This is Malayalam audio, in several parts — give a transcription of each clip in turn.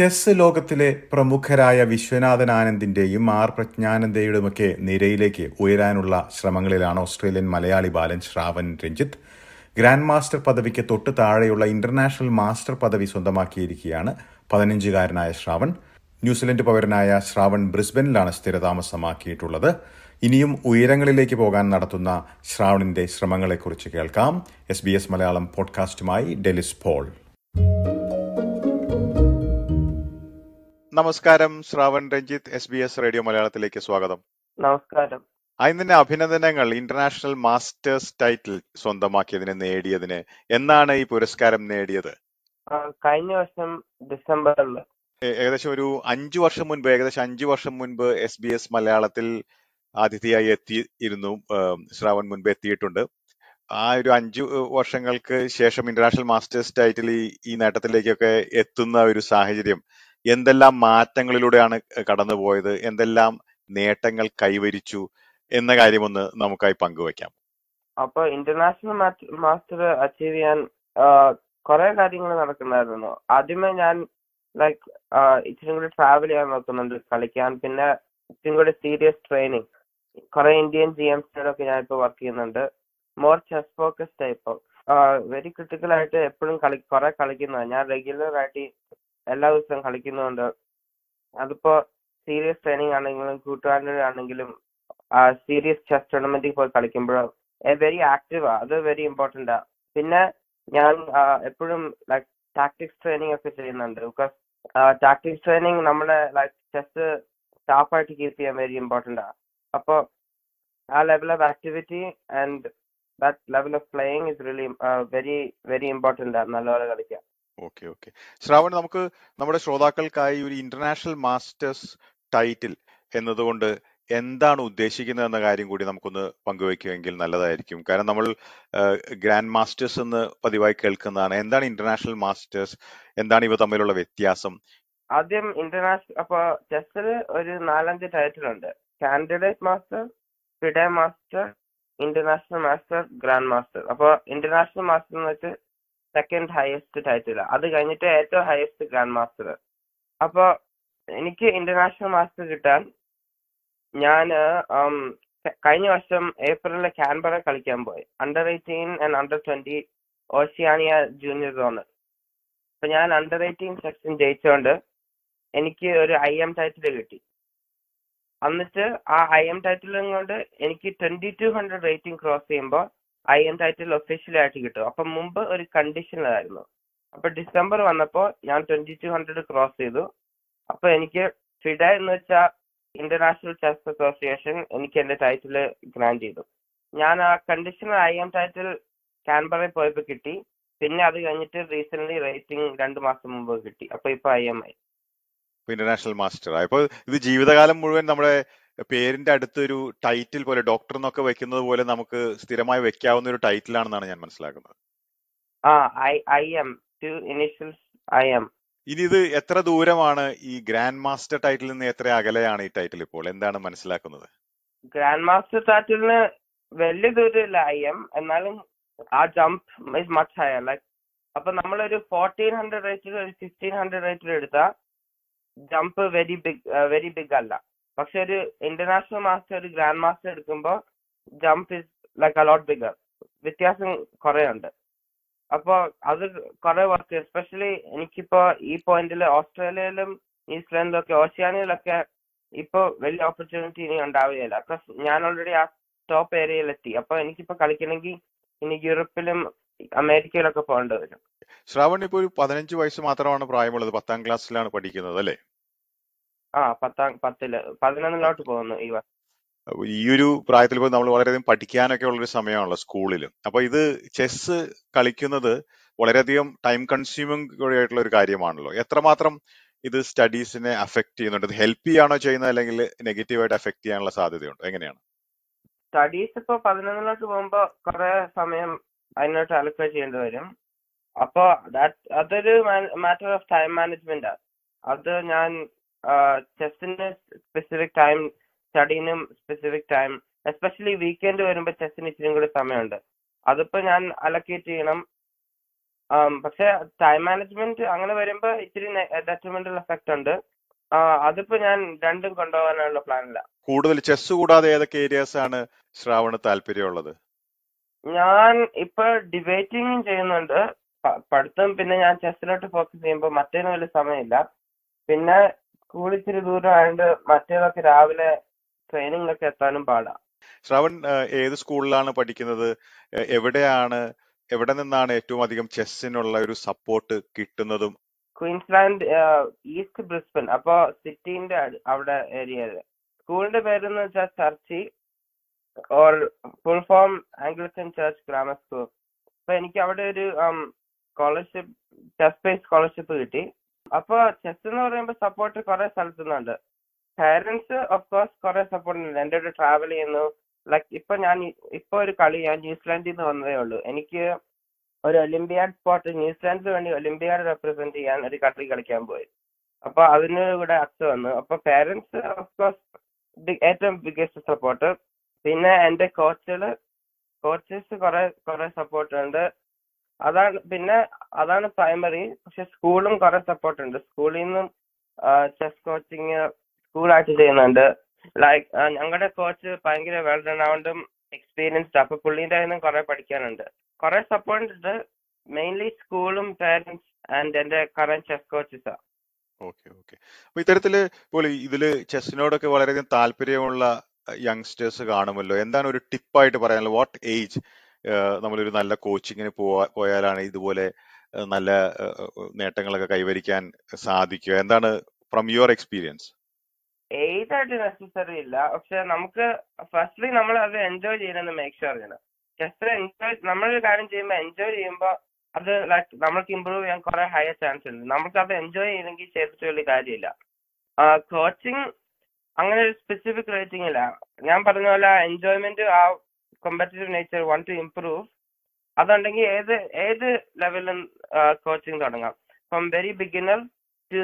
ചെസ് ലോകത്തിലെ പ്രമുഖരായ വിശ്വനാഥൻ ആനന്ദിന്റെയും ആർ പ്രജ്ഞാനന്ദയുടെയുമൊക്കെ നിരയിലേക്ക് ഉയരാനുള്ള ശ്രമങ്ങളിലാണ് ഓസ്ട്രേലിയൻ മലയാളി ബാലൻ ശ്രാവൺ രഞ്ജിത്ത്. ഗ്രാൻഡ് മാസ്റ്റർ പദവിക്ക് തൊട്ട് താഴെയുള്ള ഇന്റർനാഷണൽ മാസ്റ്റർ പദവി സ്വന്തമാക്കിയിരിക്കുകയാണ് പതിനഞ്ചുകാരനായ ശ്രാവൺ. ന്യൂസിലൻഡ് പൗരനായ ശ്രാവൺ ബ്രിസ്ബനിലാണ് സ്ഥിരതാമസമാക്കിയിട്ടുള്ളത്. ഇനിയും ഉയരങ്ങളിലേക്ക് പോകാൻ നടത്തുന്ന ശ്രാവണിന്റെ ശ്രമങ്ങളെക്കുറിച്ച് കേൾക്കാം. എസ് ബി എസ് മലയാളം പോഡ്കാസ്റ്റുമായി ഡെലിസ് പോൾ. നമസ്കാരം Shravan Ranjith S B S radio മലയാളത്തിലേക്ക് സ്വാഗതം. നമസ്കാരം. അതിന് തന്നെ അഭിനന്ദനങ്ങൾ ഇന്റർനാഷണൽ മാസ്റ്റേഴ്സ് ടൈറ്റിൽ സ്വന്തമാക്കിയതിന് നേടിയതിന്. എന്നാണ് ഈ പുരസ്കാരം നേടിയത്? കഴിഞ്ഞ വർഷം ഡിസംബറിൽ. ഏകദേശം ഒരു അഞ്ചു വർഷം മുൻപ് ഏകദേശം അഞ്ചു വർഷം മുൻപ് എസ് ബി എസ് മലയാളത്തിൽ അതിഥിയായി എത്തിയിരുന്നു ശ്രാവൺ മുൻപ് എത്തിയിട്ടുണ്ട്. ആ ഒരു അഞ്ചു വർഷങ്ങൾക്ക് ശേഷം ഇന്റർനാഷണൽ മാസ്റ്റേഴ്സ് ടൈറ്റിൽ ഈ ഈ നേട്ടത്തിലേക്കൊക്കെ എത്തുന്ന ഒരു സാഹചര്യം. എന്തെല്ലാം മാറ്റങ്ങളിലൂടെയാണ് കടന്നുപോയത് എന്തെല്ലാം നേട്ടങ്ങൾ കൈവരിച്ചു എന്ന കാര്യമൊന്ന് നമുക്കായി പങ്കുവയ്ക്കാം അപ്പൊ ഇന്റർനാഷണൽ മാസ്റ്റർ അച്ചീവ് ചെയ്യാൻ കുറെ കാര്യങ്ങൾ നടക്കുന്നതായിരുന്നു ആദ്യമേ ഞാൻ ലൈക്ക് ഇച്ചിരി കൂടി ട്രാവൽ ചെയ്യാൻ നോക്കുന്നുണ്ട് കളിക്കാൻ. പിന്നെ ഇച്ചിരി കൂടി സീരിയസ് ട്രെയിനിങ്. കുറെ ഇന്ത്യൻ ജി എം സിയിലൊക്കെ ഞാൻ ഇപ്പൊ വർക്ക് ചെയ്യുന്നുണ്ട്. More chess focused type. Very critical ആയിട്ട് എപ്പോഴും കളി കുറെ കളിക്കുന്നതാണ് ഞാൻ റെഗുലർ ആയിട്ട് എല്ലാ ദിവസവും കളിക്കുന്നുണ്ട്. അതിപ്പോ സീരിയസ് ട്രെയിനിങ് ആണെങ്കിലും കൂട്ടുകാരുടെ ആണെങ്കിലും സീരിയസ് ചെസ് ടൂർണമെന്റിൽ പോയി കളിക്കുമ്പോഴോ വെരി ആക്റ്റീവാ അത് വെരി ഇമ്പോർട്ടന്റ് ആ. പിന്നെ ഞാൻ എപ്പോഴും ലൈക് ടാക്ടിക്സ് ട്രെയിനിങ് ഒക്കെ ചെയ്യുന്നുണ്ട്. ബിക്കോസ് ടാക്ടിക്സ് ട്രെയിനിങ് നമ്മുടെ ലൈക് ചെസ് സ്റ്റാഫായിട്ട് കീപ്പ് ചെയ്യാൻ വെരി ഇമ്പോർട്ടന്റ് ആ. അപ്പോ ആ level of activity and that level of playing is really very very important ആ. നല്ലപോലെ കളിക്കാൻ. Okay okay. ശ്രാവൺ നമുക്ക് നമ്മുടെ ശ്രോതാക്കൾക്കായി ഒരു ഇന്റർനാഷണൽ മാസ്റ്റേഴ്സ് ടൈറ്റിൽ എന്നതുകൊണ്ട് എന്താണ് ഉദ്ദേശിക്കുന്നത് എന്ന കാര്യം കൂടി നമുക്കൊന്ന് പങ്കുവയ്ക്കുമെങ്കിൽ നല്ലതായിരിക്കും. കാരണം നമ്മൾ ഗ്രാൻഡ് മാസ്റ്റേഴ്സ് എന്ന് പതിവായി കേൾക്കുന്നതാണ്. എന്താണ് ഇന്റർനാഷണൽ മാസ്റ്റേഴ്സ്? എന്താണ് ഇവ തമ്മിലുള്ള വ്യത്യാസം? ആദ്യം ഇന്റർനാഷണൽ അപ്പൊ ചെസ്സിൽ ഒരു നാലഞ്ച് ടൈറ്റിൽ ഉണ്ട്. Candidate master FIDE master international master grand master. അപ്പൊ ഇന്റർനാഷണൽ മാസ്റ്റർ എന്ന് സെക്കൻഡ് ഹയസ്റ്റ് ടൈറ്റിൽ അത് കഴിഞ്ഞിട്ട് ഏറ്റവും ഹയസ്റ്റ് ഗ്രാൻഡ് മാസ്റ്റർ അപ്പൊ എനിക്ക് ഇന്റർനാഷണൽ മാസ്റ്റർ കിട്ടാൻ ഞാൻ കഴിഞ്ഞ വർഷം ഏപ്രിലിൽ കാൻബറ കളിക്കാൻ പോയി. Under eighteen and under twenty Oceania junior zone അപ്പൊ ഞാൻ അണ്ടർ എയ്റ്റീൻ സെക്ഷൻ ജയിച്ചുകൊണ്ട് എനിക്ക് ഒരു ഐ എം ടൈറ്റിൽ കിട്ടി. എന്നിട്ട് ആ ഐ എം ടൈറ്റിലും കൊണ്ട് എനിക്ക് twenty two hundred rating cross ചെയ്യുമ്പോൾ ഐ എം ടൈറ്റിൽ ഒഫീഷ്യലി ആയിട്ട് കിട്ടും. അപ്പൊ മുമ്പ് ഒരു കണ്ടീഷനിലായിരുന്നു അപ്പൊ ഡിസംബർ വന്നപ്പോൾ ഞാൻ ട്വന്റി ടു ഹൺഡ്രഡ് ക്രോസ് ചെയ്തു. അപ്പൊ എനിക്ക് ഫിഡ എന്ന് വെച്ചാൽ ഇന്റർനാഷണൽ ചെസ് അസോസിയേഷൻ എനിക്ക് എന്റെ ടൈറ്റിൽ ഗ്രാൻഡ് ചെയ്തു. ഞാൻ ആ കണ്ടീഷണൽ ഐ എം ടൈറ്റിൽ കാൻബറയിൽ പോയപ്പോൾ കിട്ടി. പിന്നെ അത് കഴിഞ്ഞിട്ട് റീസെന്റ് റേറ്റിംഗ് രണ്ടു മാസം മുമ്പ് കിട്ടി. അപ്പൊ ഇപ്പൊ I M I international master അപ്പോൾ ഇത് ജീവിതകാലം മുഴുവൻ നമ്മുടെ പേരിന്റെ അടുത്തൊരു ടൈറ്റിൽ പോലെ ഡോക്ടർ എന്നൊക്കെ വെക്കുന്നത് പോലെ നമുക്ക് സ്ഥിരമായി വെക്കാവുന്ന ഒരു ടൈറ്റിൽ ആണെന്നാണ് ഞാൻ മനസ്സിലാക്കുന്നത്. ആ I I M two initials I M ഇനി ഇത് എത്ര ദൂരമാണ് ഈ ഗ്രാൻഡ് മാസ്റ്റർ ടൈറ്റിൽ നിന്ന് എത്ര അകലെയാണ് ഈ ടൈറ്റിൽ ഇപ്പോൾ? എന്താണ് മനസ്സിലാക്കുന്നത്? ഗ്രാൻഡ് മാസ്റ്റർ ടൈറ്റിലിന് വലിയ ദൂരമില്ല ഐ എം എന്നാലും ആ jump is much higher like അപ്പൊ നമ്മളൊരു ഫോർട്ടീൻ ഹൺഡ്രഡ് റേറ്റിൽ ഒരു ഫിഫ്റ്റീൻ ഹൺഡ്രഡ് റേറ്റിൽ എടുത്താൽ jump very big very big അല്ല. പക്ഷെ ഒരു ഇന്റർനാഷണൽ മാസ്റ്റർ ഒരു ഗ്രാൻഡ് മാസ്റ്റർ എടുക്കുമ്പോൾ jump is like a lot bigger വ്യത്യാസം കുറെ ഉണ്ട് അപ്പൊ അത് കുറെ വർക്ക് എസ്പെഷ്യലി എനിക്കിപ്പോ ഈ പോയിന്റിൽ ഓസ്ട്രേലിയയിലും ന്യൂസിലാൻഡിലും ഒക്കെ ഓഷ്യാനിയിലൊക്കെ ഇപ്പൊ വലിയ ഓപ്പർച്യൂണിറ്റി ഇനി ഉണ്ടാവുകയില്ല. ബിക്കോസ് ഞാൻ ഓൾറെഡി ആ ടോപ്പ് ഏരിയയിലെത്തി അപ്പൊ എനിക്കിപ്പോ കളിക്കണമെങ്കിൽ ഇനി യൂറോപ്പിലും അമേരിക്കയിലൊക്കെ പോകേണ്ടി വരും. ശ്രാവൺ ഇപ്പോൾ ഒരു പതിനഞ്ച് വയസ്സ് മാത്രമാണ് പ്രായമുള്ളത്. പത്താം ക്ലാസ്സിലാണ് പഠിക്കുന്നത് അല്ലേ? ആ പത്താം പത്തിൽ പതിനൊന്നിലോട്ട് പോകുന്നു ഈ വർഷം. അപ്പൊ ഈ ഒരു പ്രായത്തിൽ പോയി നമ്മൾ വളരെയധികം പഠിക്കാനൊക്കെ ഉള്ള ഒരു സമയമാണല്ലോ സ്കൂളിൽ അപ്പൊ ഇത് ചെസ് കളിക്കുന്നത് വളരെയധികം ടൈം കൺസ്യൂമിംഗ് ആയിട്ടുള്ള ഒരു കാര്യമാണല്ലോ. എത്രമാത്രം ഇത് സ്റ്റഡീസിനെ അഫക്ട് ചെയ്യുന്നുണ്ട്? ഇത് ഹെൽപ്പ് ചെയ്യാണോ ചെയ്യുന്നത് അല്ലെങ്കിൽ നെഗറ്റീവായിട്ട് അഫക്ട് ചെയ്യാനുള്ള സാധ്യതയുണ്ട്? എങ്ങനെയാണ്? സ്റ്റഡീസ് ഇപ്പൊ പതിനൊന്നിലോട്ട് പോകുമ്പോ കുറെ സമയം അതിനോട്ട് അലക്ട് ചെയ്യേണ്ടി വരും. അപ്പോ അതൊരു മാറ്റർ ഓഫ് ടൈം മാനേജ്മെന്റ് അത് ഞാൻ ചെസ്സിന് സ്പെസിഫിക് ടൈം സ്റ്റഡീനും സ്പെസിഫിക് ടൈം എസ്പെഷ്യലി വീക്കെൻഡ് വരുമ്പോ ചെസ്സിന് ഇച്ചിരി കൂടി സമയമുണ്ട്. അതിപ്പോ ഞാൻ അലക്കേറ്റ് ചെയ്യണം. പക്ഷെ ടൈം മാനേജ്മെന്റ് അങ്ങനെ വരുമ്പോ ഇച്ചിരി ഡെട്രിമെന്റൽ എഫക്റ്റ് ഉണ്ട്. അതിപ്പോ ഞാൻ രണ്ടും കൊണ്ടുപോകാനുള്ള പ്ലാനില്ല കൂടുതൽ ചെസ് കൂടാതെ ഏതൊക്കെ ഏരിയാസ് ആണ് ശ്രാവണ് താല്പര്യമുള്ളത്? ഞാൻ ഇപ്പൊ ഡിബേറ്റിംഗ് ചെയ്യുന്നുണ്ട്. പഠിത്തം പിന്നെ ഞാൻ ചെസ്സിലോട്ട് ഫോക്കസ് ചെയ്യുമ്പോൾ മറ്റേതിന് വലിയ സമയമില്ല. പിന്നെ സ്കൂൾ ഇച്ചിരി ദൂരം ആയതുകൊണ്ട് മറ്റേതൊക്കെ രാവിലെ ട്രെയിനിങ്ങിലൊക്കെ എത്താനും പാടാ. ശ്രവൺ ഏത് സ്കൂളിലാണ് പഠിക്കുന്നത്? എവിടെയാണ്? എവിടെ നിന്നാണ് ഏറ്റവും അധികം ചെസ്സിനുള്ള ഒരു സപ്പോർട്ട് കിട്ടുന്നതും? ക്വീൻസ്ലാൻഡ് ഈസ്റ്റ് ബ്രിസ്ബൻ അപ്പൊ സിറ്റിന്റെ അവിടെ ഏരിയയിൽ സ്കൂളിന്റെ പേരെന്ന് വെച്ചാൽ Churchie or full form Anglican church grammar school അപ്പൊ എനിക്ക് അവിടെ ഒരു സ്കോളർഷിപ്പ് ചെസ് ബേസ് സ്കോളർഷിപ്പ് കിട്ടി. അപ്പൊ ചെസ് എന്ന് പറയുമ്പോൾ സപ്പോർട്ട് കുറെ സ്ഥലത്തുനിന്നുണ്ട്. പാരന്റ്സ് ഓഫ് കോഴ്സ് കുറെ സപ്പോർട്ട് ഉണ്ട്. എന്റെ ഒരു ട്രാവൽ ചെയ്യുന്നു. ലൈക്ക് ഇപ്പൊ ഞാൻ ഇപ്പൊ ഒരു കളി ഞാൻ ന്യൂസിലാൻഡിൽ നിന്ന് വന്നതേ ഉള്ളൂ. എനിക്ക് ഒരു ഒളിമ്പിയാഡ് സ്പോട്ട് ന്യൂസിലാൻഡിന് വേണ്ടി ഒളിമ്പിയാഡ് റെപ്രസെന്റ് ചെയ്യാൻ ഒരു കളി കളിക്കാൻ പോയി. അപ്പൊ അതിന് കൂടെ അച്ഛ വന്നു. അപ്പൊ പാരന്റ്സ് ഓഫ് കോഴ്സ് ഏറ്റവും ബിഗ്ഗസ്റ്റ് സപ്പോർട്ട് പിന്നെ എന്റെ കോച്ചുകൾ കോച്ചസ് കുറെ കുറെ സപ്പോർട്ട് ഉണ്ട്. അതാണ് പിന്നെ അതാണ് പ്രൈമറി പക്ഷെ സ്കൂളും കുറെ സപ്പോർട്ട് ഉണ്ട്. സ്കൂളിൽ നിന്നും ചെസ് കോച്ചിങ് സ്കൂളായിട്ട് ചെയ്യുന്നുണ്ട്. ലൈക്ക് ഞങ്ങളുടെ കോച്ച് ഭയങ്കര വെൽ റണൗണ്ടും എക്സ്പീരിയൻസ്ഡ് അപ്പൊ പുള്ളിന്റെ കയ്യിൽ നിന്നും കുറെ പഠിക്കാനുണ്ട്. കുറെ സപ്പോർട്ട് ഉണ്ട്. മെയിൻലി സ്കൂളും പേരൻസ് ആൻഡ് എന്റെ കറന്റ് ചെസ് കോച്ചസാ ഓക്കെ ഓക്കെ. അപ്പൊ ഇത്തരത്തിൽ ഇപ്പോൾ ഇതിൽ ചെസ്സിനോടൊക്കെ വളരെയധികം താല്പര്യമുള്ള യങ്സ്റ്റേഴ്സ് കാണുമല്ലോ. എന്താണ് ഒരു ടിപ്പായിട്ട് പറയാനുള്ളത്? വാട്ട് ഏജ് നമ്മളൊരു നല്ല കോച്ചിങ്ങിന് പോവാ പോയാലാണ് ഇതുപോലെ നല്ല നേട്ടങ്ങളൊക്കെ കൈവരിക്കാൻ സാധിക്കുക. എന്താണ് ഫ്രം യുവർ എക്സ്പീരിയൻസ് ഏതായിട്ട് നെസസറി ഇല്ല. പക്ഷെ നമുക്ക് ഫസ്റ്റ്ലി നമ്മൾ അത് എൻജോയ് ചെയ്യണമെന്ന് മേക്ക് ഷുവർ ചെയ്യണം. ജസ്റ്റ് എൻജോയ് നമ്മളൊരു കാര്യം ചെയ്യുമ്പോൾ എൻജോയ് ചെയ്യുമ്പോൾ അത് ലൈക്ക് നമ്മൾക്ക് ഇമ്പ്രൂവ് ചെയ്യാൻ കുറെ ഹയർ ചാൻസ് ഉണ്ട്. നമുക്ക് അത് എൻജോയ് ചെയ്തെങ്കിൽ ചെയ്തിട്ട് വലിയ കാര്യമില്ല. കോച്ചിങ് അങ്ങനെ ഒരു സ്പെസിഫിക് റേറ്റിംഗ് ഇല്ല. ഞാൻ പറഞ്ഞ പോലെ എൻജോയ്മെന്റ് ആ competitive nature one to improve അതുണ്ടെങ്കിൽ ഏത് ഏത് ലെവലിലും കോച്ചിങ് തുടങ്ങാം. ഫ്രം വെരി ബിഗിനർ ടു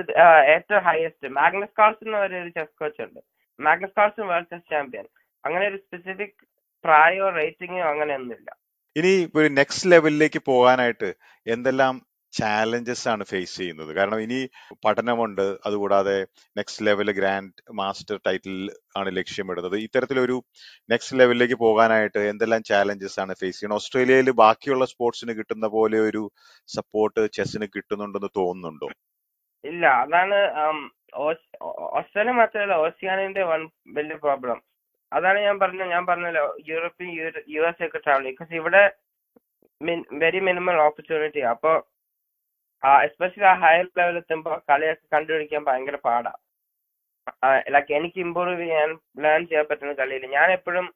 ഏറ്റവും ഹയസ്റ്റ് മാഗ്നസ് കാൾസ് എന്ന് പറയുന്ന ചെസ് കോച്ച് ഉണ്ട്. Magnus Carlsen world chess champion അങ്ങനെ ഒരു സ്പെസിഫിക് പ്രായോ റേറ്റിംഗോ അങ്ങനെയൊന്നുമില്ല. ഇനി ഒരു നെക്സ്റ്റ് ലെവലിലേക്ക് പോകാനായിട്ട് എന്തെല്ലാം ചാലഞ്ചസ് ആണ് ഫേസ് ചെയ്യുന്നത്. കാരണം ഇനി പഠനമുണ്ട്. അതുകൂടാതെ next level grand master title ആണ് ലക്ഷ്യമിടുന്നത്. ഇത്തരത്തിലൊരു നെക്സ്റ്റ് ലെവലിലേക്ക് പോകാനായിട്ട് എന്തെല്ലാം ചാലഞ്ചസ് ആണ് ഫേസ് ചെയ്യുന്നത്? ഓസ്ട്രേലിയയിൽ ബാക്കിയുള്ള സ്പോർട്സിന് കിട്ടുന്ന പോലെ ഒരു സപ്പോർട്ട് ചെസ്സിന് കിട്ടുന്നുണ്ടെന്ന് തോന്നുന്നുണ്ടോ? ഇല്ല. അതാണ് ഓസ്ട്രേലിയ മാത്രമല്ല ഓസിയാനിന്റെ വൺ വലിയ പ്രോബ്ലം അതാണ് ഞാൻ പറഞ്ഞത് ഞാൻ പറഞ്ഞല്ലോ യൂറോപ്യൻ യു എസ് ഒക്കെ ട്രാവൽ ബിക്കോസ് ഇവിടെ വെരി മിനിമൽ ഓപ്പർച്യൂണിറ്റി അപ്പൊ എസ്പെഷ്യലി ആ ഹയർ ലെവൽ എത്തുമ്പോൾ കളിയൊക്കെ കണ്ടുപിടിക്കാൻ ഭയങ്കര പാടാണ് ലൈക്ക് എനിക്ക് ഇമ്പ്രൂവ് ചെയ്യാൻ ലേൺ ചെയ്യാൻ പറ്റുന്ന കളിയിൽ ഞാൻ എപ്പോഴും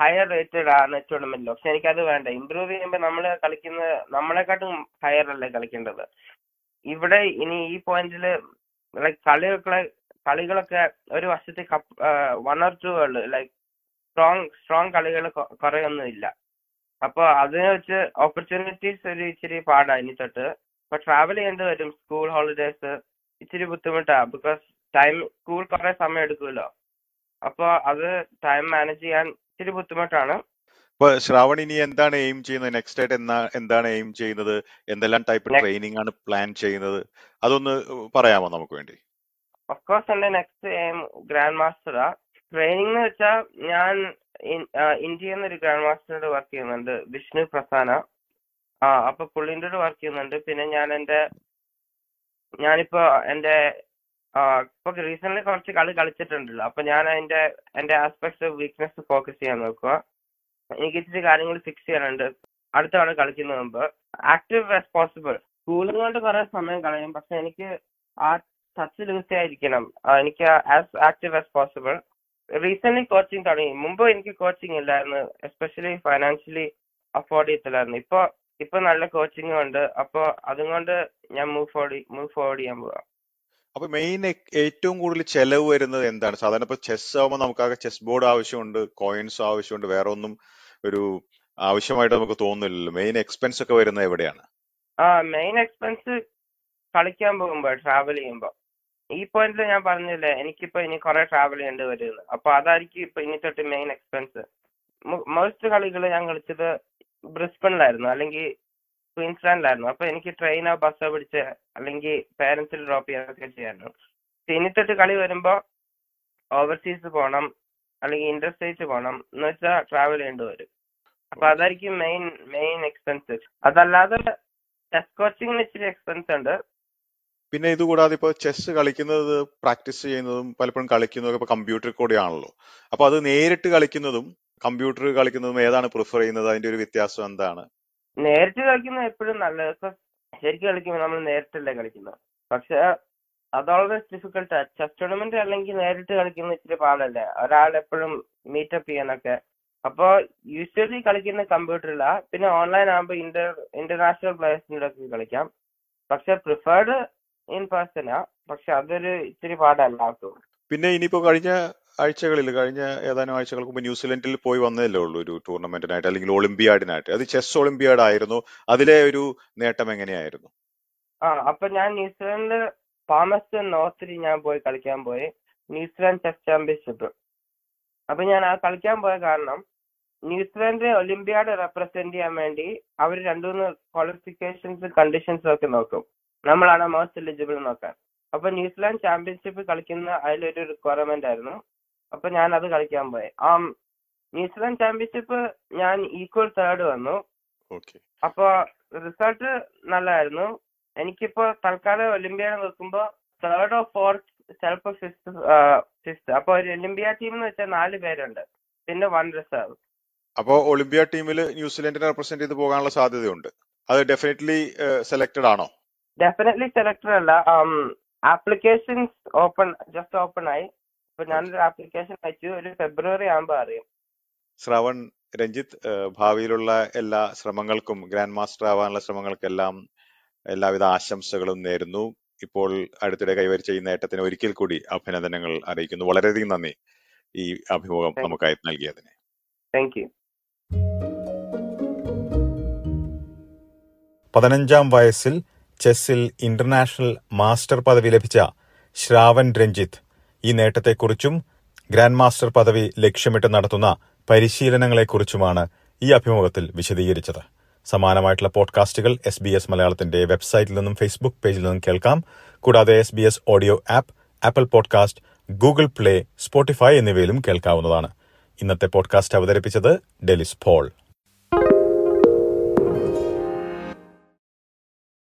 ഹയർ റേറ്റഡ് ആണ് ടൂർണമെന്റിൽ പക്ഷെ എനിക്കത് വേണ്ട. ഇമ്പ്രൂവ് ചെയ്യുമ്പോൾ നമ്മൾ കളിക്കുന്ന നമ്മളെക്കാട്ടും ഹയർ അല്ലേ കളിക്കേണ്ടത്. ഇവിടെ ഇനി ഈ പോയിന്റിൽ ലൈക്ക് കളികളൊക്കെ കളികളൊക്കെ ഒരു വർഷത്തെ കപ്പ് വൺ ഓർ ടു ഉള്ളു. ലൈക്ക് സ്ട്രോങ് സ്ട്രോങ് കളികൾ കുറേ ഒന്നും ഇല്ല അപ്പോൾ അതിനെ വെച്ച് ഓപ്പർച്യൂണിറ്റീസ് ഒരു ഇച്ചിരി പാടാണ് ഇനി തൊട്ട്. അപ്പൊ ട്രാവൽ ചെയ്യേണ്ടി വരും സ്കൂൾ ഹോളിഡേസ് ഇച്ചിരി ബുദ്ധിമുട്ടാ ബിക്കോസ് ടൈം സ്കൂൾ കുറെ സമയം എടുക്കുമല്ലോ. അപ്പൊ അത് ടൈം മാനേജ് ചെയ്യാൻ ഇച്ചിരി ബുദ്ധിമുട്ടാണ്. ഇപ്പൊ ശ്രാവൺ ഇനി എന്താണ് എയിം ചെയ്യുന്നത്? നെക്സ്റ്റ് ആയിട്ട് എന്നാ എന്താണ് എയിം ചെയ്യുന്നത്? എന്തെല്ലാം ടൈപ്പ് ട്രെയിനിങ് ആണ് പ്ലാൻ ചെയ്യുന്നത്? അതൊന്ന് പറയാമോ നമുക്ക് വേണ്ടി? ഓഫ്കോഴ്സ് എന്റെ നെക്സ്റ്റ് എയിം ഗ്രാൻഡ് മാസ്റ്ററാ ട്രെയിനിങ് എന്ന് വെച്ചാൽ ഞാൻ ഇന്ത്യയിൽ നിന്ന് ഒരു ഗ്രാൻഡ് മാസ്റ്ററോട് വർക്ക് ചെയ്യുന്നുണ്ട് വിഷ്ണു പ്രസാന. ആ അപ്പൊ പുള്ളിന്റെ വർക്ക് ചെയ്യുന്നുണ്ട്. പിന്നെ ഞാൻ എന്റെ ഞാനിപ്പോ എന്റെ ഇപ്പൊ റീസെന്റ് കുറച്ച് കളി കളിച്ചിട്ടുണ്ടല്ലോ. അപ്പൊ ഞാൻ അതിന്റെ എന്റെ ആസ്പെക്ട്സ് വീക്ക്നെസ് ഫോക്കസ് ചെയ്യാൻ നോക്കുക എനിക്ക് ഇച്ചിരി കാര്യങ്ങൾ ഫിക്സ് ചെയ്യാനുണ്ട്. അടുത്ത തവണ കളിക്കുന്ന മുമ്പ്. ആക്റ്റീവ് ആസ് പോസിബിൾ സ്കൂളിൽ കൊണ്ട് കുറെ സമയം കളയും. പക്ഷെ എനിക്ക് ആ ടച്ച് ലൂസ് ആയിരിക്കണം. എനിക്ക് as active as possible recent coaching തുടങ്ങി. മുമ്പ് എനിക്ക് കോച്ചിങ് ഇല്ലായിരുന്നു. എസ്പെഷ്യലി ഫൈനാൻഷ്യലി അഫോർഡ് ചെയ്യത്തില്ലായിരുന്നു ഇപ്പൊ ഇപ്പൊ നല്ല കോച്ചിങ് ഉണ്ട്. അപ്പൊ അതുകൊണ്ട് ഞാൻ മൂവ് ഫോർവേഡ് മൂവ് ഫോർവേഡ് ചെയ്യാൻ പോവാ. അപ്പൊ മെയിൻ ഏറ്റവും കൂടുതൽ ചെലവ് വരുന്നത് എന്താണ്? സാധാരണ ഇപ്പൊ ചെസ് ആവുമ്പോൾ നമുക്കാകെ ചെസ് ബോർഡ് ആവശ്യമുണ്ട് കോയിൻസ് ആവശ്യമുണ്ട് വേറെ ഒന്നും ഒരു ആവശ്യമായിട്ട് നമുക്ക് തോന്നുന്നില്ലല്ലോ. മെയിൻ എക്സ്പെൻസ് ഒക്കെ വരുന്നത് എവിടെയാണ്? ആ മെയിൻ എക്സ്പെൻസ് കളിക്കാൻ പോകുമ്പോ ട്രാവൽ ചെയ്യുമ്പോ. ഈ പോയിന്റിൽ ഞാൻ പറഞ്ഞില്ലേ എനിക്കിപ്പോ ഇനി കുറെ ട്രാവൽ ചെയ്യേണ്ടി വരുന്നത് അപ്പൊ അതായിരിക്കും ഇപ്പൊ ഇനി തൊട്ട് മെയിൻ എക്സ്പെൻസ് മോസ്റ്റ് കളികൾ ഞാൻ കളിച്ചത് ബ്രിസ്ബണിലായിരുന്നു അല്ലെങ്കിൽ ക്വീൻസ്ലാൻഡിലായിരുന്നു. അപ്പൊ എനിക്ക് ട്രെയിനോ ബസ്സോ പിടിച്ച് അല്ലെങ്കിൽ പേരൻസിൽ ഡ്രോപ്പ് ചെയ്യാനൊക്കെ ചെയ്യായിരുന്നു ഇനി തൊട്ട് കളി വരുമ്പോ ഓവർസീസ് പോകണം അല്ലെങ്കിൽ ഇന്റർ സ്റ്റേറ്റ് പോകണം എന്ന് വെച്ചാൽ ട്രാവൽ ചെയ്യേണ്ടി വരും. അപ്പൊ അതായിരിക്കും മെയിൻ മെയിൻ എക്സ്പെൻസ് അതല്ലാതെ ടെസ്റ്റ് കോച്ചിങ്ങിന് ഇച്ചിരി എക്സ്പെൻസ് ഉണ്ട്. പിന്നെ ഇതുകൂടാതെ ഇപ്പോൾ ചെസ് കളിക്കുന്നത് പ്രാക്ടീസ് ചെയ്യുന്നതും പലപ്പോഴും കളിക്കുന്നതും ഇപ്പൊ കമ്പ്യൂട്ടറിൽ കൂടെയാണല്ലോ. അപ്പൊ അത് നേരിട്ട് കളിക്കുന്നതും കമ്പ്യൂട്ടർ കളിക്കുന്നതും ഏതാണ് പ്രിഫർ ചെയ്യുന്നത്? അതിന്റെ ഒരു വ്യത്യാസം എന്താണ്? നേരിട്ട് കളിക്കുന്നത് എപ്പോഴും നല്ലത്. ഇപ്പൊ ശരിക്കും കളിക്കുമ്പോൾ നമ്മൾ നേരിട്ടല്ലേ കളിക്കുന്നത്. പക്ഷെ അത് ഓൾവേസ് ഡിഫിക്കൽട്ടാ ചെസ് ടൂർണമെന്റ് അല്ലെങ്കിൽ നേരിട്ട് കളിക്കുന്ന ഇച്ചിരി പാടല്ലേ? ഒരാൾ എപ്പോഴും മീറ്റപ്പ് ചെയ്യാനൊക്കെ. അപ്പോ യൂഷ്വലി കളിക്കുന്ന കമ്പ്യൂട്ടറിലാ പിന്നെ ഓൺലൈൻ ആകുമ്പോൾ ഇന്റർ ഇന്റർനാഷണൽ പ്ലേയേഴ്സിന്റെ ഒക്കെ കളിക്കാം. പക്ഷെ പ്രിഫേർഡ് ഇൻ പേഴ്സണാ പക്ഷെ അതൊരു ഇച്ചിരി പാടല്ല ആർക്കും പിന്നെ ഇനിയിപ്പോ കഴിഞ്ഞ ആഴ്ചകളിൽ കഴിഞ്ഞ ഏതാനും ആഴ്ചകൾക്ക് മുമ്പ് ന്യൂസിലൻഡിൽ പോയി വന്നതല്ലേ ഉള്ളൂ ഒരു ടൂർണമെന്റിനായിട്ട് അല്ലെങ്കിൽ ഒളിമ്പിയാഡിനായിട്ട്. അത് ചെസ് ഒളിമ്പിയാഡ് ആയിരുന്നു അതിലെ ഒരു നേട്ടം എങ്ങനെയായിരുന്നു? ആ അപ്പൊ ഞാൻ ന്യൂസിലൻഡ് പാമസ്റ്റൺ നോർത്തിൽ ഞാൻ പോയി കളിക്കാൻ പോയി. New Zealand chess championship. അപ്പൊ ഞാൻ ആ കളിക്കാൻ പോയ കാരണം ന്യൂസിലാൻഡ് ഒളിമ്പിയാഡ് റെപ്രസെന്റ് ചെയ്യാൻ വേണ്ടി അവർ രണ്ടുമൂന്ന് ക്വാളിഫിക്കേഷൻസ് കണ്ടീഷൻസ് ഒക്കെ നോക്കും. നമ്മളാണ് മോസ്റ്റ് എലിജിബിൾ നോക്കാൻ. അപ്പൊ ന്യൂസിലാൻഡ് ചാമ്പ്യൻഷിപ്പ് കളിക്കുന്ന അതിലൊരു റിക്വയർമെന്റ് ആയിരുന്നു. അപ്പൊ ഞാൻ അത് കളിക്കാൻ പോയി. ആ ന്യൂസിലാൻഡ് ചാമ്പ്യൻഷിപ്പ് ഞാൻ ഈക്വൽ തേർഡ് വന്നു. ഓക്കെ അപ്പൊ റിസൾട്ട് നല്ലതായിരുന്നു എനിക്കിപ്പോ തൽക്കാലം ഒളിമ്പിയ നോക്കുമ്പോ തേർഡ് ഓഫ് ഫോർത്ത് ചിലപ്പോ ഫിഫ്ത്ത് ഫിഫ്ത്ത് അപ്പൊ ഒരു ഒളിമ്പിയ ടീം എന്ന് വെച്ചാൽ നാല് പേരുണ്ട്. പിന്നെ വൺ റിസർവ് അപ്പോ ഒളിമ്പിയ ടീമിൽ ന്യൂസിലൻഡിനെ റെപ്രസെന്റ് ചെയ്ത് പോകാനുള്ള സാധ്യതയുണ്ട്. അത് ഡെഫിനറ്റ്ലി സെലക്ടഡ് ആണോ? ഡെഫിനറ്റ്ലി സെലക്ടഡ് അല്ല. ആപ്ലിക്കേഷൻസ് ഓപ്പൺ ജസ്റ്റ് ഓപ്പൺ ആയി. അപ്പൊ ഞാനൊരു ആപ്ലിക്കേഷൻ അയച്ചു. ഒരു ഫെബ്രുവരി ആകുമ്പോ അറിയും. ശ്രവൺ രഞ്ജിത്ത് ഭാവിയിലുള്ള എല്ലാ ശ്രമങ്ങൾക്കും ഗ്രാൻഡ് മാസ്റ്റർ ആവാനുള്ള ശ്രമങ്ങൾക്കെല്ലാം എല്ലാവിധ ആശംസകളും നേരുന്നു. ഇപ്പോൾ അടുത്തിടെ കൈവരിച്ച ഈ നേട്ടത്തിന് ഒരിക്കൽ കൂടി അഭിനന്ദനങ്ങൾ അറിയിക്കുന്നു. വളരെയധികം നന്ദി ഈ അഭിമുഖം. നമുക്കായി നൽകിയതിന്. താങ്ക് യു പതിനഞ്ചാം വയസ്സിൽ ചെസ്സിൽ ഇന്റർനാഷണൽ മാസ്റ്റർ പദവി ലഭിച്ച ശ്രാവൺ രഞ്ജിത്ത് ഈ നേട്ടത്തെക്കുറിച്ചും ഗ്രാൻഡ് മാസ്റ്റർ പദവി ലക്ഷ്യമിട്ട് നടത്തുന്ന പരിശീലനങ്ങളെക്കുറിച്ചുമാണ് ഈ അഭിമുഖത്തിൽ വിശദീകരിച്ചത്. സമാനമായിട്ടുള്ള പോഡ്കാസ്റ്റുകൾ എസ് ബി എസ് മലയാളത്തിന്റെ വെബ്സൈറ്റിൽ നിന്നും ഫേസ്ബുക്ക് പേജിൽ നിന്നും കേൾക്കാം. കൂടാതെ S B S audio app Apple podcast Google Play Spotify എന്നിവയിലും കേൾക്കാവുന്നതാണ്. ഇന്നത്തെ പോഡ്കാസ്റ്റ് അവതരിപ്പിച്ചത് ഡെലിസ് പോൾ.